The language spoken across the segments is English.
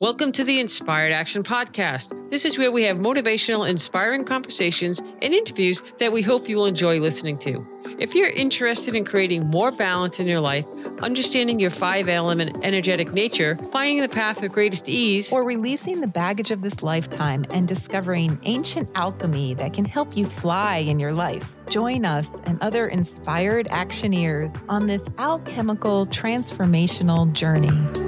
Welcome to the Inspired Action Podcast. This is where we have motivational, inspiring conversations and interviews that we hope you will enjoy listening to. If you're interested in creating more balance in your life, understanding your five element energetic nature, finding the path of greatest ease, or releasing the baggage of this lifetime and discovering ancient alchemy that can help you fly in your life. Join us and other inspired actioneers on this alchemical transformational journey.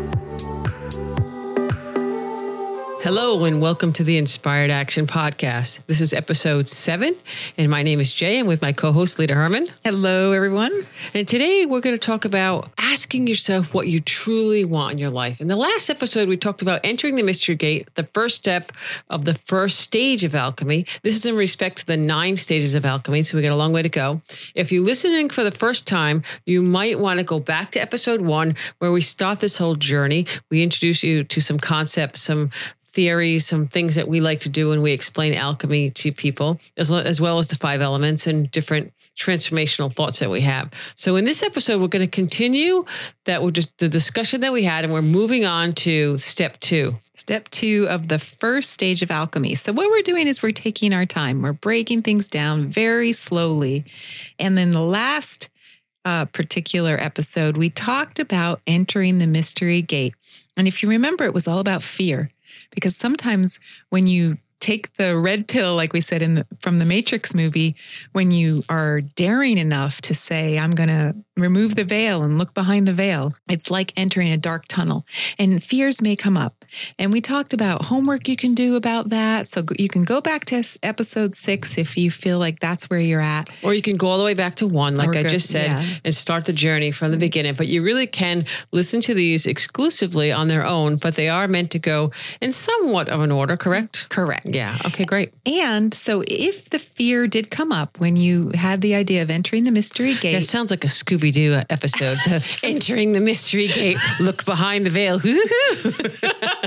Hello, and welcome to the Inspired Action Podcast. This is episode seven, and my name is Jay. I'm with my co host, Lita Herman. Hello, everyone. And today we're going to talk about asking yourself what you truly want in your life. In the last episode, we talked about entering the mystery gate, the first step of the first stage of alchemy. This is in respect to the nine stages of alchemy, so we got a long way to go. If you're listening for the first time, you might want to go back to episode one, where we start this whole journey. We introduce you to some concepts, some theories, some things that we like to do when we explain alchemy to people, as, as well as the five elements and different transformational thoughts that we have. So in this episode, we're going to continue that we're just the discussion that we had, and we're moving on to step two. Step two of the first stage of alchemy. So, what we're doing is we're taking our time, we're breaking things down very slowly. And then the last uh, particular episode, we talked about entering the mystery gate. And if you remember, it was all about fear because sometimes when you take the red pill, like we said in the, from the Matrix movie, when you are daring enough to say, I'm going to remove the veil and look behind the veil, it's like entering a dark tunnel. And fears may come up. And we talked about homework you can do about that. So you can go back to episode six if you feel like that's where you're at. Or you can go all the way back to one, like or I go, just said, yeah. and start the journey from the beginning. But you really can listen to these exclusively on their own, but they are meant to go in somewhat of an order, correct? Correct. Yeah. Okay, great. And so if the fear did come up when you had the idea of entering the mystery gate. That sounds like a Scooby Doo uh, episode. entering the mystery gate, look behind the veil.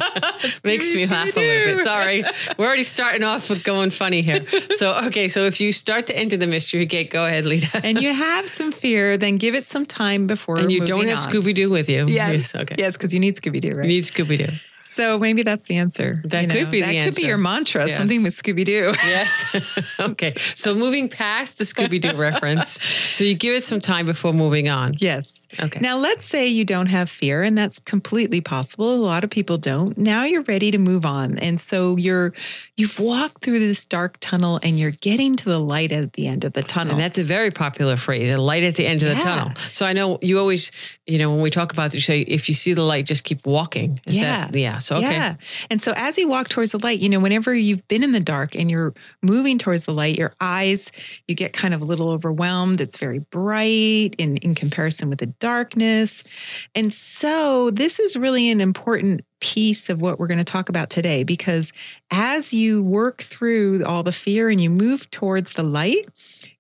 Makes me laugh a little bit. Sorry. We're already starting off with going funny here. So, okay. So if you start to enter the mystery gate, go ahead, Lita. and you have some fear, then give it some time before And you don't have Scooby Doo with you. Yes. yes. Okay. Yes, because you need Scooby Doo, right? You need Scooby Doo. So maybe that's the answer. That you know? could be that the answer. That could be your mantra, yes. something with Scooby Doo. yes. okay. So moving past the Scooby Doo reference, so you give it some time before moving on. Yes. Okay. Now let's say you don't have fear, and that's completely possible. A lot of people don't. Now you're ready to move on, and so you're you've walked through this dark tunnel, and you're getting to the light at the end of the tunnel. And that's a very popular phrase, a light at the end of yeah. the tunnel. So I know you always, you know, when we talk about, you say if you see the light, just keep walking. Is yeah. That, yeah. So okay. Yeah. And so as you walk towards the light, you know, whenever you've been in the dark and you're moving towards the light, your eyes, you get kind of a little overwhelmed. It's very bright in, in comparison with the darkness. And so this is really an important piece of what we're going to talk about today because as you work through all the fear and you move towards the light,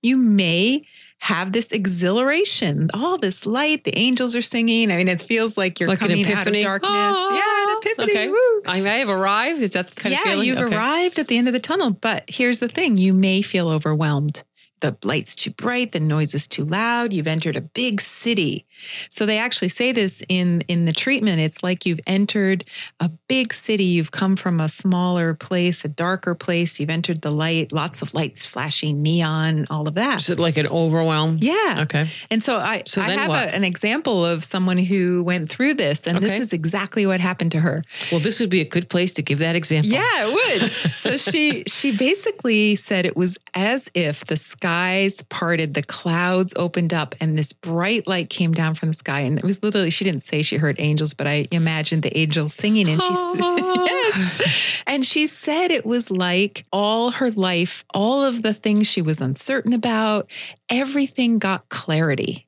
you may have this exhilaration, all this light. The angels are singing. I mean, it feels like you're like coming out of darkness. Oh, yeah, epiphany. Okay. Woo. I may have arrived. Is that kind yeah, of feeling? Yeah, you've okay. arrived at the end of the tunnel. But here's the thing: you may feel overwhelmed the light's too bright, the noise is too loud, you've entered a big city. So they actually say this in in the treatment. It's like you've entered a big city, you've come from a smaller place, a darker place, you've entered the light, lots of lights flashing, neon, all of that. Is it like an overwhelm? Yeah. Okay. And so I, so I have a, an example of someone who went through this, and okay. this is exactly what happened to her. Well, this would be a good place to give that example. Yeah, it would. so she she basically said it was as if the sky skies parted, the clouds opened up, and this bright light came down from the sky. And it was literally, she didn't say she heard angels, but I imagined the angels singing. And she, yes. and she said it was like all her life, all of the things she was uncertain about, everything got clarity.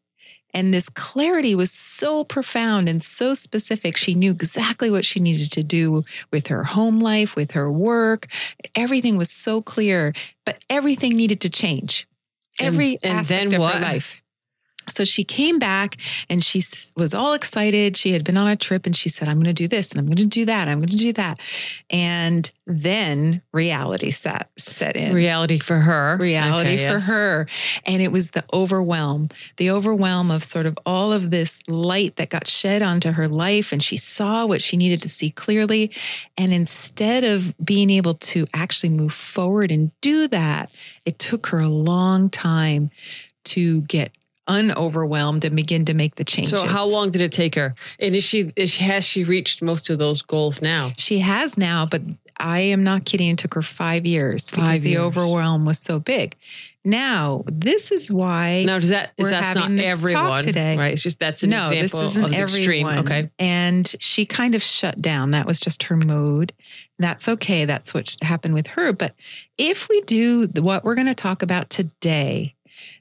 And this clarity was so profound and so specific. She knew exactly what she needed to do with her home life, with her work. Everything was so clear, but everything needed to change every and, and aspect of what? her life. So she came back and she was all excited. She had been on a trip and she said, I'm going to do this and I'm going to do that. I'm going to do that. And then reality sat, set in. Reality for her. reality Okay, for yes. her. And it was the overwhelm, the overwhelm of sort of all of this light that got shed onto her life. And she saw what she needed to see clearly. And instead of being able to actually move forward and do that, it took her a long time to get unoverwhelmed and begin to make the changes. So how long did it take her? And is she, is she has she reached most of those goals now? She has now, but I am not kidding. It took her five years because Five the overwhelm was so big. Now, this is why Now, does that is that's not this everyone today. right? It's just that's an no, this example isn't of the extreme. everyone. Okay, And she kind of shut down. That was just her mode. That's okay. That's what happened with her. But if we do what we're going to talk about today,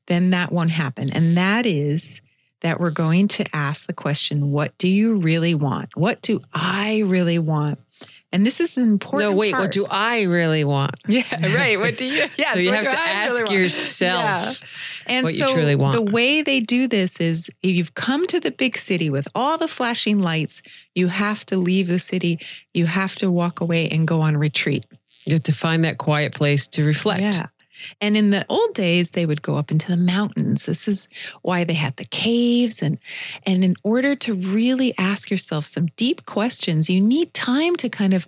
then that won't happen. And that is that we're going to ask the question what do you really want? What do I really want? And this is an important no, wait. part. What do I really want? Yeah, right. What do you? Yes, so you have to I ask really yourself. Yeah. And what you truly want. the way they do this is if you've come to the big city with all the flashing lights, you have to leave the city. You have to walk away and go on retreat. You have to find that quiet place to reflect. Yeah. And in the old days, they would go up into the mountains. This is why they had the caves. And, and in order to really ask yourself some deep questions, you need time to kind of,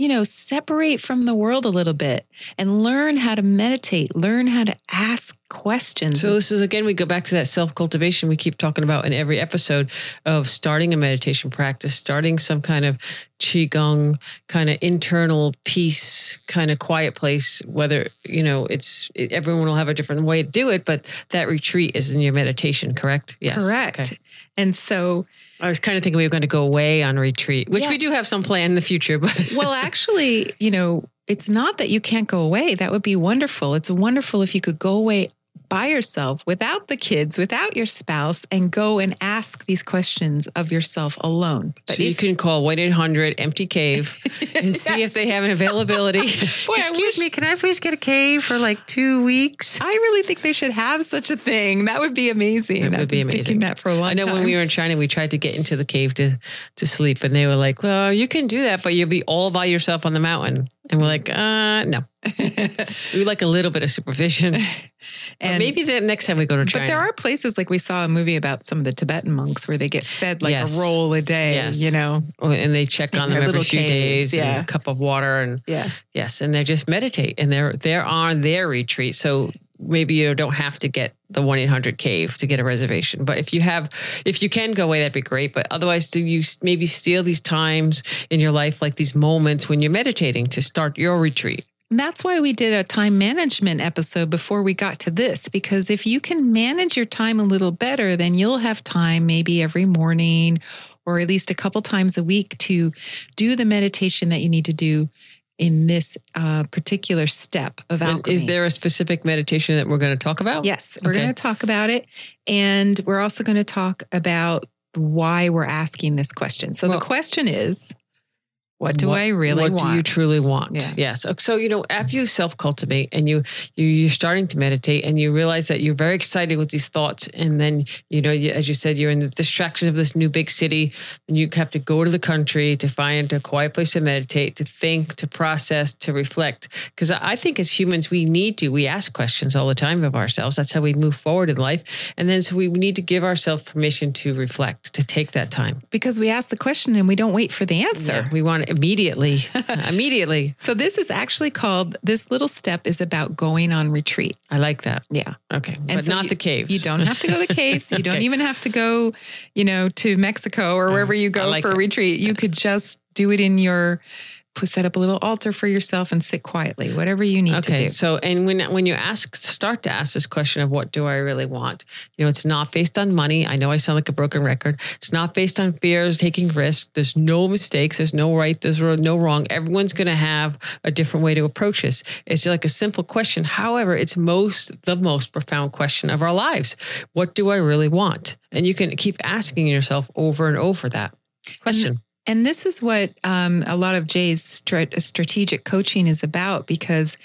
you know, separate from the world a little bit and learn how to meditate, learn how to ask questions. So this is again, we go back to that self cultivation we keep talking about in every episode of starting a meditation practice, starting some kind of qigong kind of internal peace, kind of quiet place. Whether you know it's everyone will have a different way to do it, but that retreat is in your meditation, correct? Yes, Correct. Okay. And so, I was kind of thinking we were going to go away on retreat, which Yeah. we do have some plan in the future, but well, actually, you know, it's not that you can't go away. That would be wonderful. It's wonderful if you could go away by yourself without the kids, without your spouse, and go and ask these questions of yourself alone. But so you can call one eight hundred empty cave and see if they have an availability. Boy, Excuse wish- me, can I please get a cave for like two weeks? I really think they should have such a thing. That would be amazing. It would be amazing. That for a long I know time. when we were in China, we tried to get into the cave to to sleep, and they were like, "Well, you can do that, but you'll be all by yourself on the mountain." And we're like, "Uh, no." we like a little bit of supervision. And maybe the next time we go to China. But there are places like we saw a movie about some of the Tibetan monks where they get fed like Yes. a roll a day. Yes. You know. And they check on them every few days, yeah. and a cup of water, and Yeah. yes, and they just meditate, and they're they're on their retreat. So maybe you don't have to get the one eight hundred cave to get a reservation. But if you have, if you can go away, that'd be great. But otherwise, do you maybe steal these times in your life, like these moments when you're meditating, to start your retreat? That's why we did a time management episode before we got to this, because if you can manage your time a little better, then you'll have time maybe every morning or at least a couple times a week to do the meditation that you need to do in this uh, particular step of alchemy. Is there a specific meditation that we're going to talk about? Yes, we're Okay. going to talk about it. And we're also going to talk about why we're asking this question. So Well- the question is what do I really what want? What do you truly want? Yeah. Yes. So, you know, after you self cultivate and you, you you're starting to meditate and you realize that you're very excited with these thoughts, and then you know, you, as you said, you're in the distractions of this new big city, and you have to go to the country to find a quiet place to meditate, to think, to process, to reflect. Because I think as humans, we need to we ask questions all the time of ourselves. That's how we move forward in life, and then so we need to give ourselves permission to reflect, to take that time. because we ask the question and we don't wait for the answer. Yeah, we want it immediately, immediately. So this is actually called this little step is about going on retreat. I like that. Yeah. Okay, And but so not you- the caves. You don't have to go to the caves. You don't even have to go, you know, to Mexico or wherever uh, you go like for a retreat. You could just do it in your set up a little altar for yourself and sit quietly, whatever you need to Okay, do. so and when when you ask, start to ask this question of what do I really want? You know, it's not based on money. I know I sound like a broken record. It's not based on fears, taking risks. There's no mistakes. There's no right. There's no wrong. Everyone's going to have a different way to approach this. It's like a simple question. However, it's most the most profound question of our lives. What do I really want? And you can keep asking yourself over and over that question. And this is what um, a lot of Jay's strat- strategic coaching is about because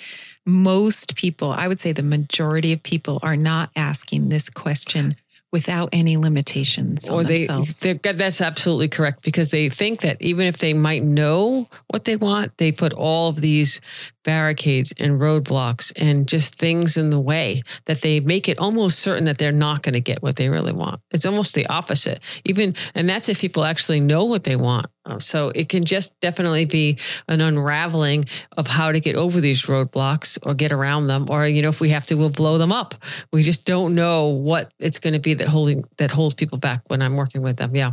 most people, I would say the majority of people, are not asking this question without any limitations or on they themselves. that's absolutely correct because they think that even if they might know what they want they put all of these barricades and roadblocks and just things in the way that they make it almost certain that they're not going to get what they really want. It's almost the opposite. Even and that's if people actually know what they want Um, so it can just definitely be an unraveling of how to get over these roadblocks or get around them or you know if we have to we'll blow them up we just don't know what it's going to be that holding that holds people back when i'm working with them yeah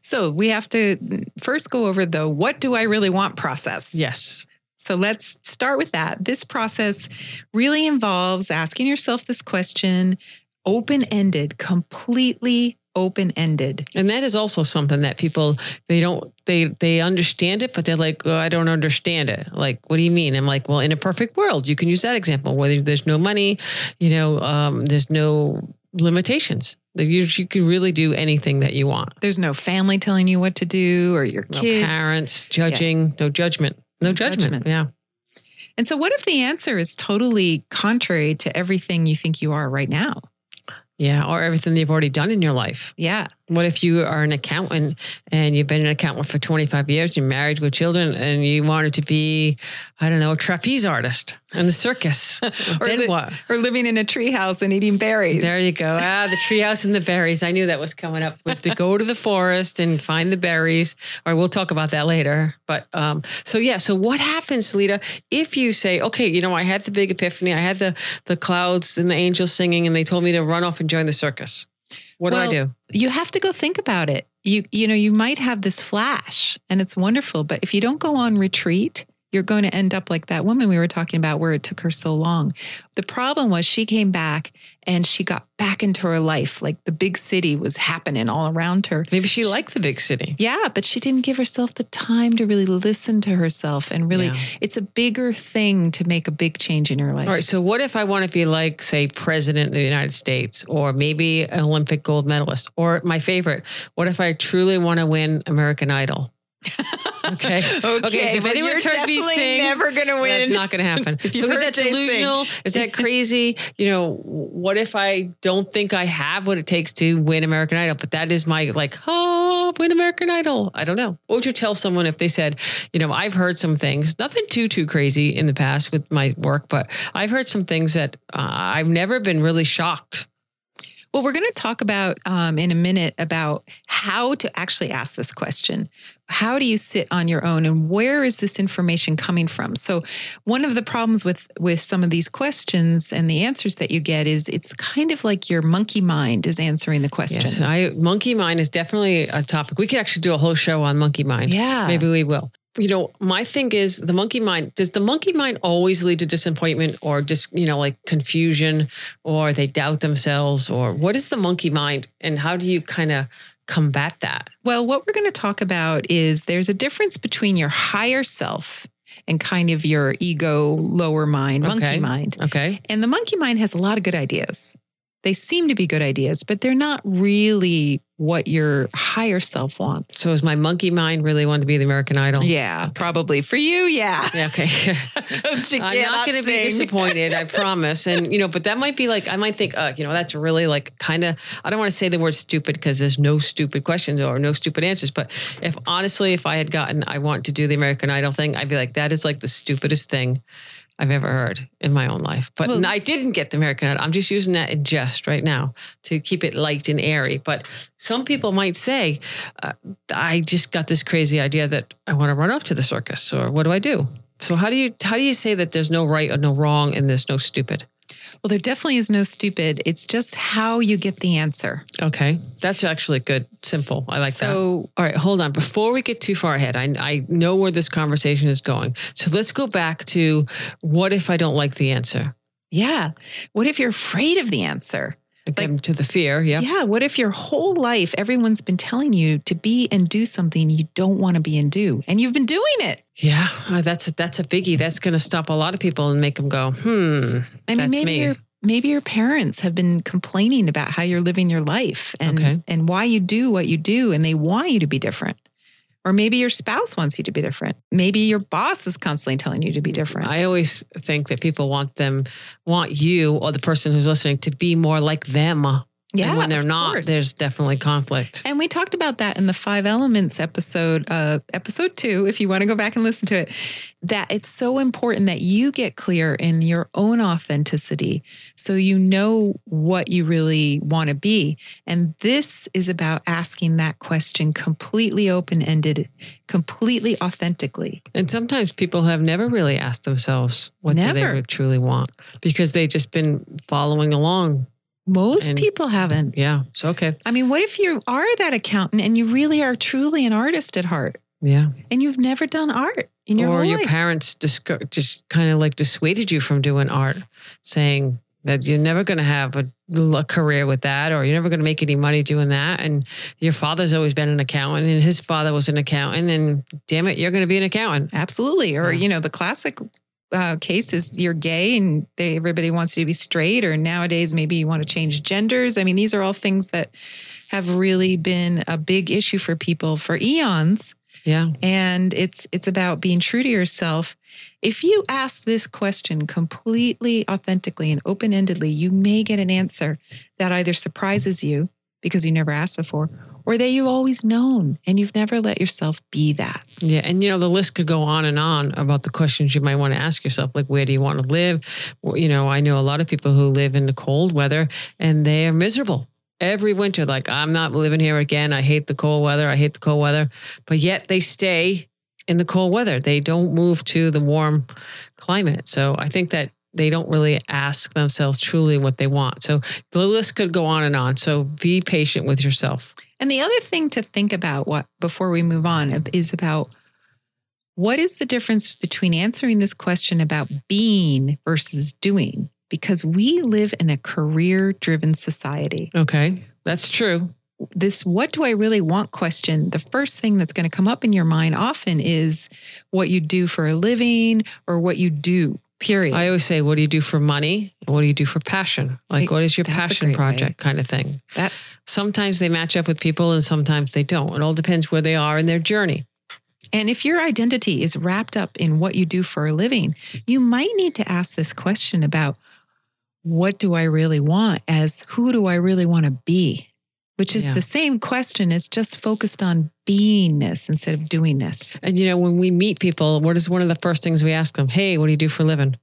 so we have to first go over the what do I really want process. yes So let's start with that. This process really involves asking yourself this question open ended, completely open ended. and that is also something that people they don't they they understand it but they're like oh, i don't understand it like what do you mean i'm like well in a perfect world you can use that example whether there's no money you know um, there's no limitations Like, you, you can really do anything that you want There's no family telling you what to do or your no kids. parents judging no judgment no, No judgment. judgment. yeah And so, what if the answer is totally contrary to everything you think you are right now? Yeah or everything you've already done in your life Yeah. What if you are an accountant and you've been an accountant for 25 years, you're married with children, and you wanted to be, I don't know, a trapeze artist in the circus? Or then li- what? Or living in a treehouse and eating berries. There you go. Ah, the treehouse and the berries. I knew that was coming up. We have to go to the forest and find the berries. Or we'll talk about that later. But um, so yeah. So what happens, Lita, if you say, okay, you know, I had the big epiphany, I had the the clouds and the angels singing, and they told me to run off and join the circus. What Well, do I do? you have to go think about it. You you know, you might have this flash and it's wonderful, but if you don't go on retreat, you're going to end up like that woman we were talking about where it took her so long. The problem was she came back and she got back into her life like the big city was happening all around her. Maybe she liked the big city. Yeah, but she didn't give herself the time to really listen to herself and really Yeah. it's a bigger thing to make a big change in your life. All right. So, what if I want to be like, say, president of the United States, or maybe an Olympic gold medalist, or my favorite, what if I truly want to win American Idol? Okay. Okay, so if anyone heard me sing, never gonna win. That's not going to happen. So is that Jay sing. delusional? Is that crazy? You know, what if I don't think I have what it takes to win American Idol? But that is my like, oh, win American Idol. I don't know. What would you tell someone if they said, you know, I've heard some things, nothing too too crazy in the past with my work, but I've heard some things that uh, I've never been really shocked. Well, we're going to talk about um, in a minute about how to actually ask this question. How do you sit on your own, and where is this information coming from? So, one of the problems with with some of these questions and the answers that you get is it's kind of like your monkey mind is answering the question. Yes, I monkey mind is definitely a topic. We could actually do a whole show on monkey mind. Yeah. Maybe we will. You know, my thing is the monkey mind. Does the monkey mind always lead to disappointment or just, you know, like confusion or they doubt themselves or what is the monkey mind and how do you kind of combat that? Well, what we're going to talk about is there's a difference between your higher self and kind of your ego, lower mind, monkey Okay. mind. Okay. And the monkey mind has a lot of good ideas. They seem to be good ideas, but they're not really what your higher self wants. So is my monkey mind really want to be the American Idol? Yeah, probably for you. Yeah. Yeah, okay. she I'm not going to be disappointed, I promise. And you know, but that might be like I might think, uh, you know, that's really like kind of. I don't want to say the word stupid because there's no stupid questions or no stupid answers. But if honestly, if I had gotten, I want to do the American Idol thing, I'd be like, that is like the stupidest thing I've ever heard in my own life. But Well- I didn't get the American Idol. I'm just using that in jest right now to keep it light and airy. But some people might say, uh, I just got this crazy idea that I want to run off to the circus, or what do I do? So how do you how do you say that there's no right or no wrong and there's no stupid? Well, there definitely is no stupid. It's just how you get the answer. Okay, that's actually good, simple. I like that. so, All right, hold on. Before we get too far ahead, I, I know where this conversation is going. So let's go back to what if I don't like the answer? yeah. What if you're afraid of the answer? Again, to the fear. Yeah. Yeah. What if your whole life, everyone's been telling you to be and do something you don't want to be and do, and you've been doing it? Yeah, uh, that's that's a biggie. That's going to stop a lot of people and make them go, hmm. I mean, That's maybe me. your maybe your parents have been complaining about how you're living your life and Okay. and why you do what you do, and they want you to be different. Or maybe your spouse wants you to be different. Maybe your boss is constantly telling you to be different. I always think that people want them, want you or the person who's listening to be more like them. Yeah, and when they're not, course. there's definitely conflict. And we talked about that in the Five Elements episode, uh, episode two, if you want to go back and listen to it. That it's so important that you get clear in your own authenticity so you know what you really want to be. And this is about asking that question completely open ended, completely authentically. And sometimes people have never really asked themselves what do they truly want because they've just been following along. Most And- people haven't. Yeah. So okay. I mean, what if you are that accountant and you really are truly an artist at heart Yeah. and you've never done art in your or your life? parents disco- just kind of like dissuaded you from doing art, saying that you're never going to have a, a career with that, or you're never going to make any money doing that. And your father's always been an accountant, and his father was an accountant, and damn it, you're going to be an accountant. Absolutely. Or, Yeah. you know, the classic uh, case is you're gay and they, everybody wants you to be straight, or nowadays maybe you want to change genders. I mean, these are all things that have really been a big issue for people for eons. Yeah. And it's it's about being true to yourself. If you ask this question completely authentically and open-endedly, you may get an answer that either surprises you because you never asked before, or that you've always known and you've never let yourself be that. Yeah. And, you know, the list could go on and on about the questions you might want to ask yourself, like, where do you want to live? You know, I know a lot of people who live in the cold weather and they are miserable every winter. Like, I'm not living here again. I hate the cold weather. I hate the cold weather. But yet they stay in the cold weather. They don't move to the warm climate. So I think that they don't really ask themselves truly what they want. So the list could go on and on. So be patient with yourself. And the other thing to think about what before we move on is about what is the difference between answering this question about being versus doing? Because we live in a career driven society. Okay. That's true. This what do I really want question, the first thing that's going to come up in your mind often is what you do for a living or what you do, period. I always say, what do you do for money? What do you do for passion? Like, what is your that's passion great way. project kind of thing? That- Sometimes they match up with people and sometimes they don't. It all depends where they are in their journey. And if your identity is wrapped up in what you do for a living, you might need to ask this question about what do I really want as who do I really want to be? Which is Yeah. the same question. It's just focused on beingness instead of doingness. And, you know, when we meet people, what is one of the first things we ask them? Hey, what do you do for a living?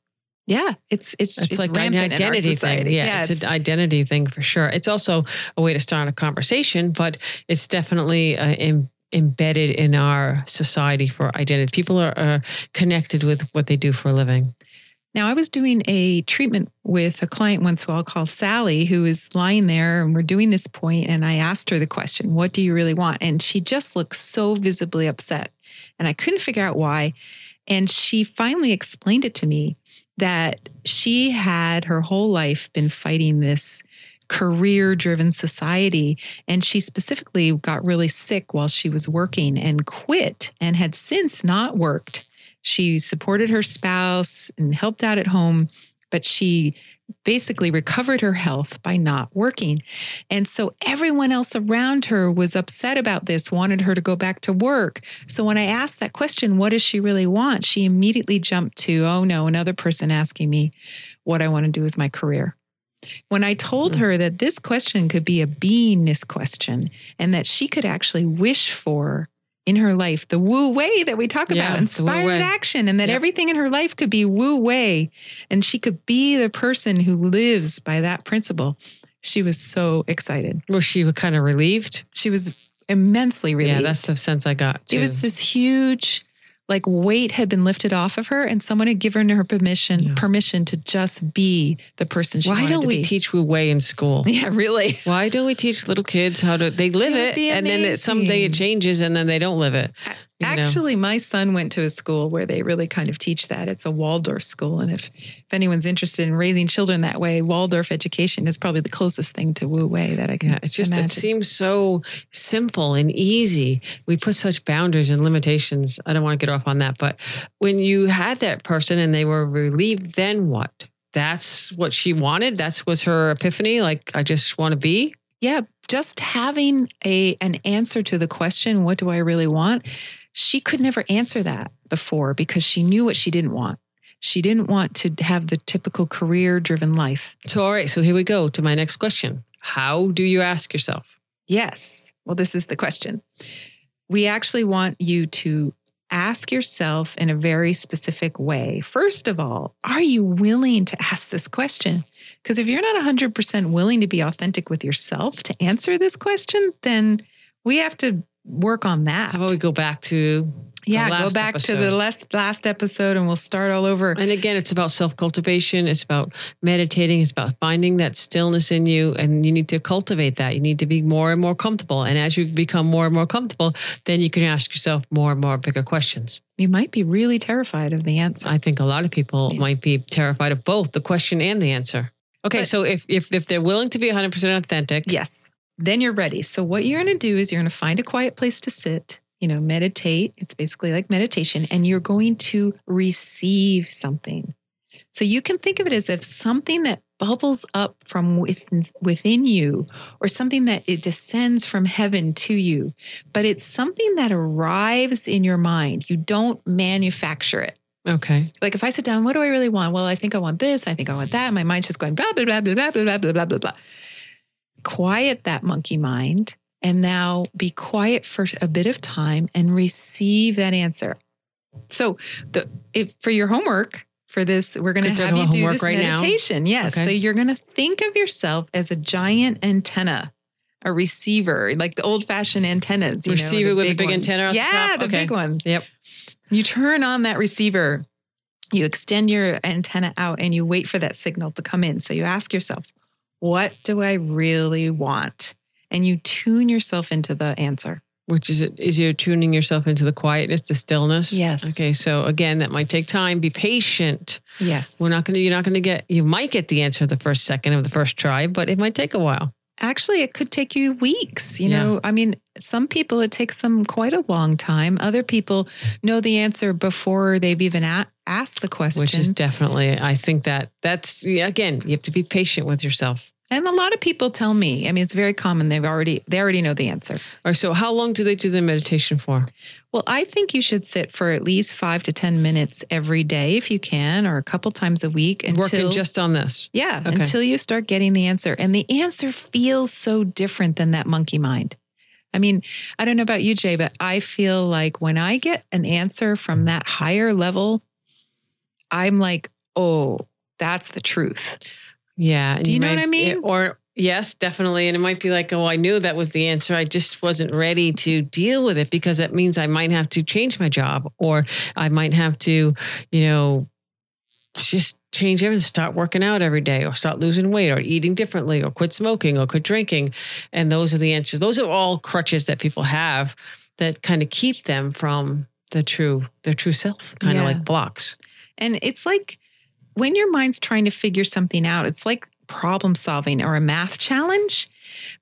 Yeah, it's it's It's, it's, like an in identity thing. Yeah, it's, an identity thing for sure. It's also a way to start a conversation, but it's definitely uh, em- embedded in our society for identity. People are, are connected with what they do for a living. Now, I was doing a treatment with a client once who I'll call Sally, who is lying there, and we're doing this point, and I asked her the question, What do you really want? And she just looked so visibly upset. And I couldn't figure out why. And she finally explained it to me that she had her whole life been fighting this career driven society. And she specifically got really sick while she was working and quit and had since not worked. She supported her spouse and helped out at home, but she basically recovered her health by not working. And so everyone else around her was upset about this, wanted her to go back to work. So when I asked that question, what does she really want? She immediately jumped to, oh no, another person asking me what I want to do with my career. When I told mm-hmm. her that this question could be a beingness question and that she could actually wish for in her life the Wu Wei that we talk Yeah, about, inspired action, and that Yep. everything in her life could be Wu Wei, and she could be the person who lives by that principle. She was so excited. Was she was kind of relieved? She was immensely relieved. Yeah, that's the sense I got too. It was this huge, like weight had been lifted off of her, and someone had given her permission Yeah. permission to just be the person she was. Why don't we be. teach Wu Wei in school? Yeah, really. Why don't we teach little kids how to? They live It it, and then it, someday it changes, and then they don't live it. You know? Actually, my son went to a school where they really kind of teach that. It's a Waldorf school, and if if anyone's interested in raising children that way, Waldorf education is probably the closest thing to Wu Wei that I can. Yeah, it's just imagine. it seems so simple and easy. We put such boundaries and limitations. I don't want to get off on that, but when you had that person and they were relieved, then what? That's what she wanted. That's was her epiphany. Like I just want to be. Yeah, just having a an answer to the question, what do I really want? She could never answer that before because she knew what she didn't want. She didn't want to have the typical career driven life. So all right. So here we go to my next question. How do you ask yourself? Yes. Well, this is the question. We actually want you to ask yourself in a very specific way. First of all, are you willing to ask this question? Because if you're not 100% willing to be authentic with yourself to answer this question, then we have to work on that. How about we go back to yeah, the go back to the last last episode and we'll start all over. And again, it's about self cultivation. It's about meditating. It's about finding that stillness in you. And you need to cultivate that. You need to be more and more comfortable. And as you become more and more comfortable, then you can ask yourself more and more bigger questions. You might be really terrified of the answer. I think a lot of people Yeah. might be terrified of both the question and the answer. Okay, But- so if, if if they're willing to be 100% authentic, Yes. Then you're ready. So what you're going to do is you're going to find a quiet place to sit, you know, meditate. It's basically like meditation and you're going to receive something. So you can think of it as if something that bubbles up from within, within you or something that it descends from heaven to you, but it's something that arrives in your mind. You don't manufacture it. okay. Like if I sit down, what do I really want? Well, I think I want this. I think I want that. My mind's just going blah blah blah blah blah blah blah blah blah blah blah. Quiet that monkey mind, and now be quiet for a bit of time and receive that answer. So, the if for your homework for this, we're going to have you do this right now? meditation. Yes. Okay. So you're going to think of yourself as a giant antenna. A receiver, like the old-fashioned antennas. You Receiver know, with a big ones. antenna the Yeah, the Okay. big ones. Yep. You turn on that receiver, you extend your antenna out, and you wait for that signal to come in. So you ask yourself, what do I really want? And you tune yourself into the answer. Which is it? Is you're tuning yourself into the quietness, the stillness? Yes. Okay, so again, that might take time. Be patient. Yes. We're not going to, you're not going to get, you might get the answer the first second of the first try, but it might take a while. Actually, it could take you weeks. You Yeah. know, I mean, some people, it takes them quite a long time. Other people know the answer before they've even a- asked the question. Which is definitely, I think that that's, again, you have to be patient with yourself. and a lot of people tell me, I mean, it's very common. They've already, they already know the answer. All right, so how long do they do the meditation for? Well, I think you should sit for at least five to 10 minutes every day if you can, or a couple times a week until, Working just on this. yeah, Okay. until you start getting the answer. And the answer feels so different than that monkey mind. I mean, I don't know about you, Jay, but I feel like when I get an answer from that higher level, I'm like, oh, that's the truth. Yeah. Do you know might- what I mean? Or, yes, definitely. And it might be like, oh, I knew that was the answer. I just wasn't ready to deal with it because that means I might have to change my job or I might have to, you know, just change everything, start working out every day or start losing weight or eating differently or quit smoking or quit drinking. And those are the answers. Those are all crutches that people have that kind of keep them from the true, their true self, kind of like blocks. And it's like when your mind's trying to figure something out, it's like problem solving or a math challenge.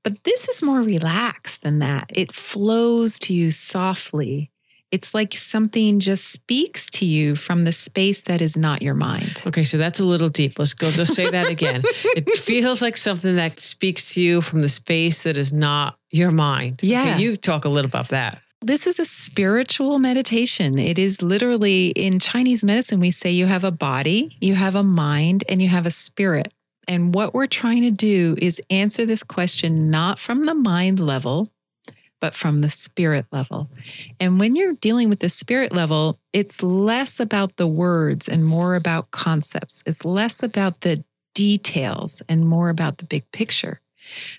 But this is more relaxed than that. It flows to you softly. It's like something just speaks to you from the space that is not your mind. Okay, so that's a little deep. Let's go. Just say that again. it feels like something that speaks to you from the space that is not your mind. Yeah. Okay, you talk a little about that. This is a spiritual meditation. It is literally in Chinese medicine, we say you have a body, you have a mind, and you have a spirit. And what we're trying to do is answer this question not from the mind level, but from the spirit level. And when you're dealing with the spirit level, it's less about the words and more about concepts. It's less about the details and more about the big picture.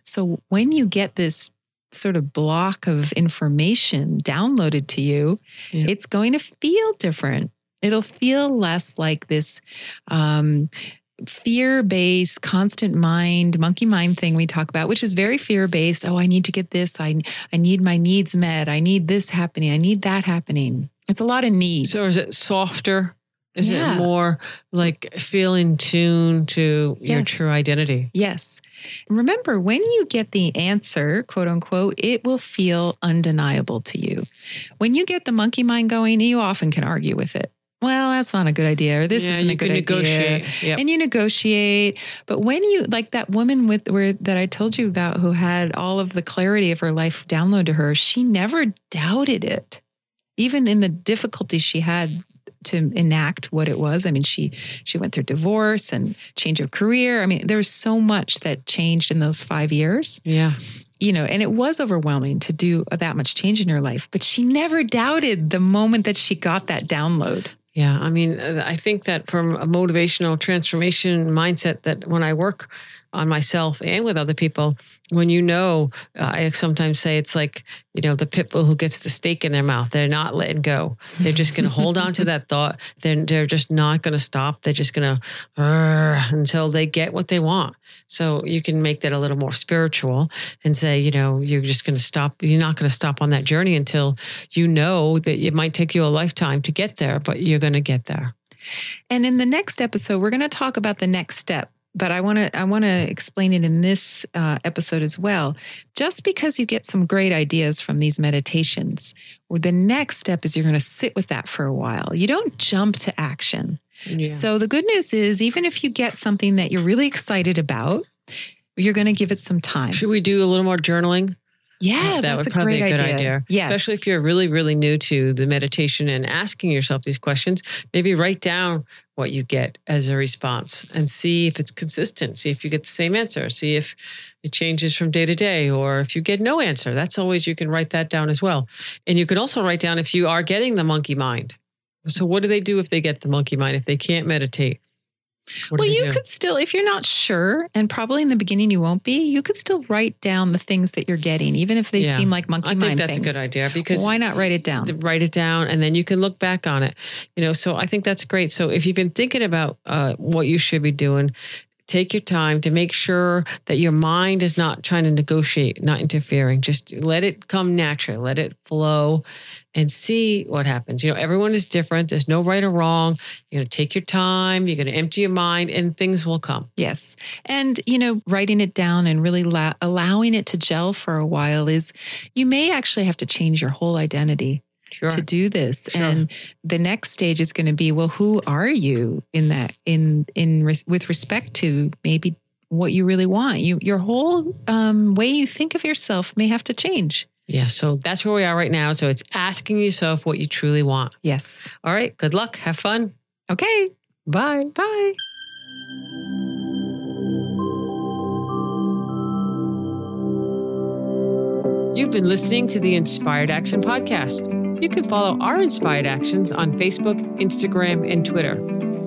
So when you get this sort of block of information downloaded to you, Yeah. it's going to feel different. It'll feel less like this um, fear based, constant mind, monkey mind thing we talk about, which is very fear based. Oh, I need to get this. I, I need my needs met. I need this happening. I need that happening. It's a lot of needs. So is it softer? Is Yeah. it more like feel in tune to your true identity? Yes. Remember, when you get the answer, quote unquote, it will feel undeniable to you. When you get the monkey mind going, you often can argue with it. Well, that's not a good idea, or this yeah, isn't a good idea. Yep. And you negotiate. But when you, like that woman with where that I told you about who had all of the clarity of her life download to her, she never doubted it. Even in the difficulties she had to enact what it was. I mean, she she went through divorce and change of career. I mean, there was so much that changed in those five years. Yeah. You know, and it was overwhelming to do that much change in her life, but she never doubted the moment that she got that download. Yeah, I mean, uh, I think that from a motivational transformation mindset, that when I work on myself and with other people, when you know, uh, I sometimes say it's like, you know, the pit bull who gets the steak in their mouth. They're not letting go. They're just going to hold on to that thought. They're, they're just not going to stop. They're just going to until they get what they want. So you can make that a little more spiritual and say, you know, you're just going to stop. You're not going to stop on that journey until you know that it might take you a lifetime to get there, but you're going to get there. And in the next episode, we're going to talk about the next step but I want to I want to explain it in this uh, episode as well. Just because you get some great ideas from these meditations, or the next step is you're going to sit with that for a while. You don't jump to action. Yeah. So the good news is, even if you get something that you're really excited about, you're going to give it some time. Should we do a little more journaling? Yeah, that would probably be a good idea. idea. Yes. Especially if you're really, really new to the meditation and asking yourself these questions, maybe write down what you get as a response and see if it's consistent. See if you get the same answer. See if it changes from day to day or if you get no answer. That's always, you can write that down as well. And you can also write down if you are getting the monkey mind. So, what do they do if they get the monkey mind, if they can't meditate? Well, you do? could still, if you're not sure, and probably in the beginning you won't be, you could still write down the things that you're getting, even if they yeah. seem like monkey mind. I think that's things. a good idea because why not write it down? Write it down, and then you can look back on it. You know, so I think that's great. So if you've been thinking about uh, what you should be doing, take your time to make sure that your mind is not trying to negotiate, not interfering. Just let it come naturally, let it flow and see what happens. You know, everyone is different. There's no right or wrong. You're going to take your time, you're going to empty your mind, and things will come. Yes. And, you know, writing it down and really la- allowing it to gel for a while is you may actually have to change your whole identity sure. to do this. Sure. And the next stage is going to be, well, who are you in that in in res- with respect to maybe what you really want? You your whole um, way you think of yourself may have to change. Yeah, so that's where we are right now. So it's asking yourself what you truly want. Yes. All right. Good luck. Have fun. Okay. Bye. Bye. You've been listening to the Inspired Action Podcast. You can follow our Inspired Actions on Facebook, Instagram, and Twitter.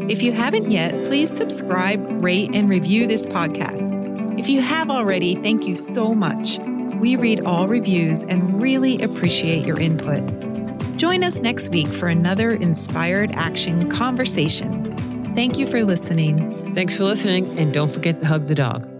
If you haven't yet, please subscribe, rate, and review this podcast. If you have already, thank you so much. We read all reviews and really appreciate your input. Join us next week for another Inspired Action conversation. Thank you for listening. Thanks for listening, and don't forget to hug the dog.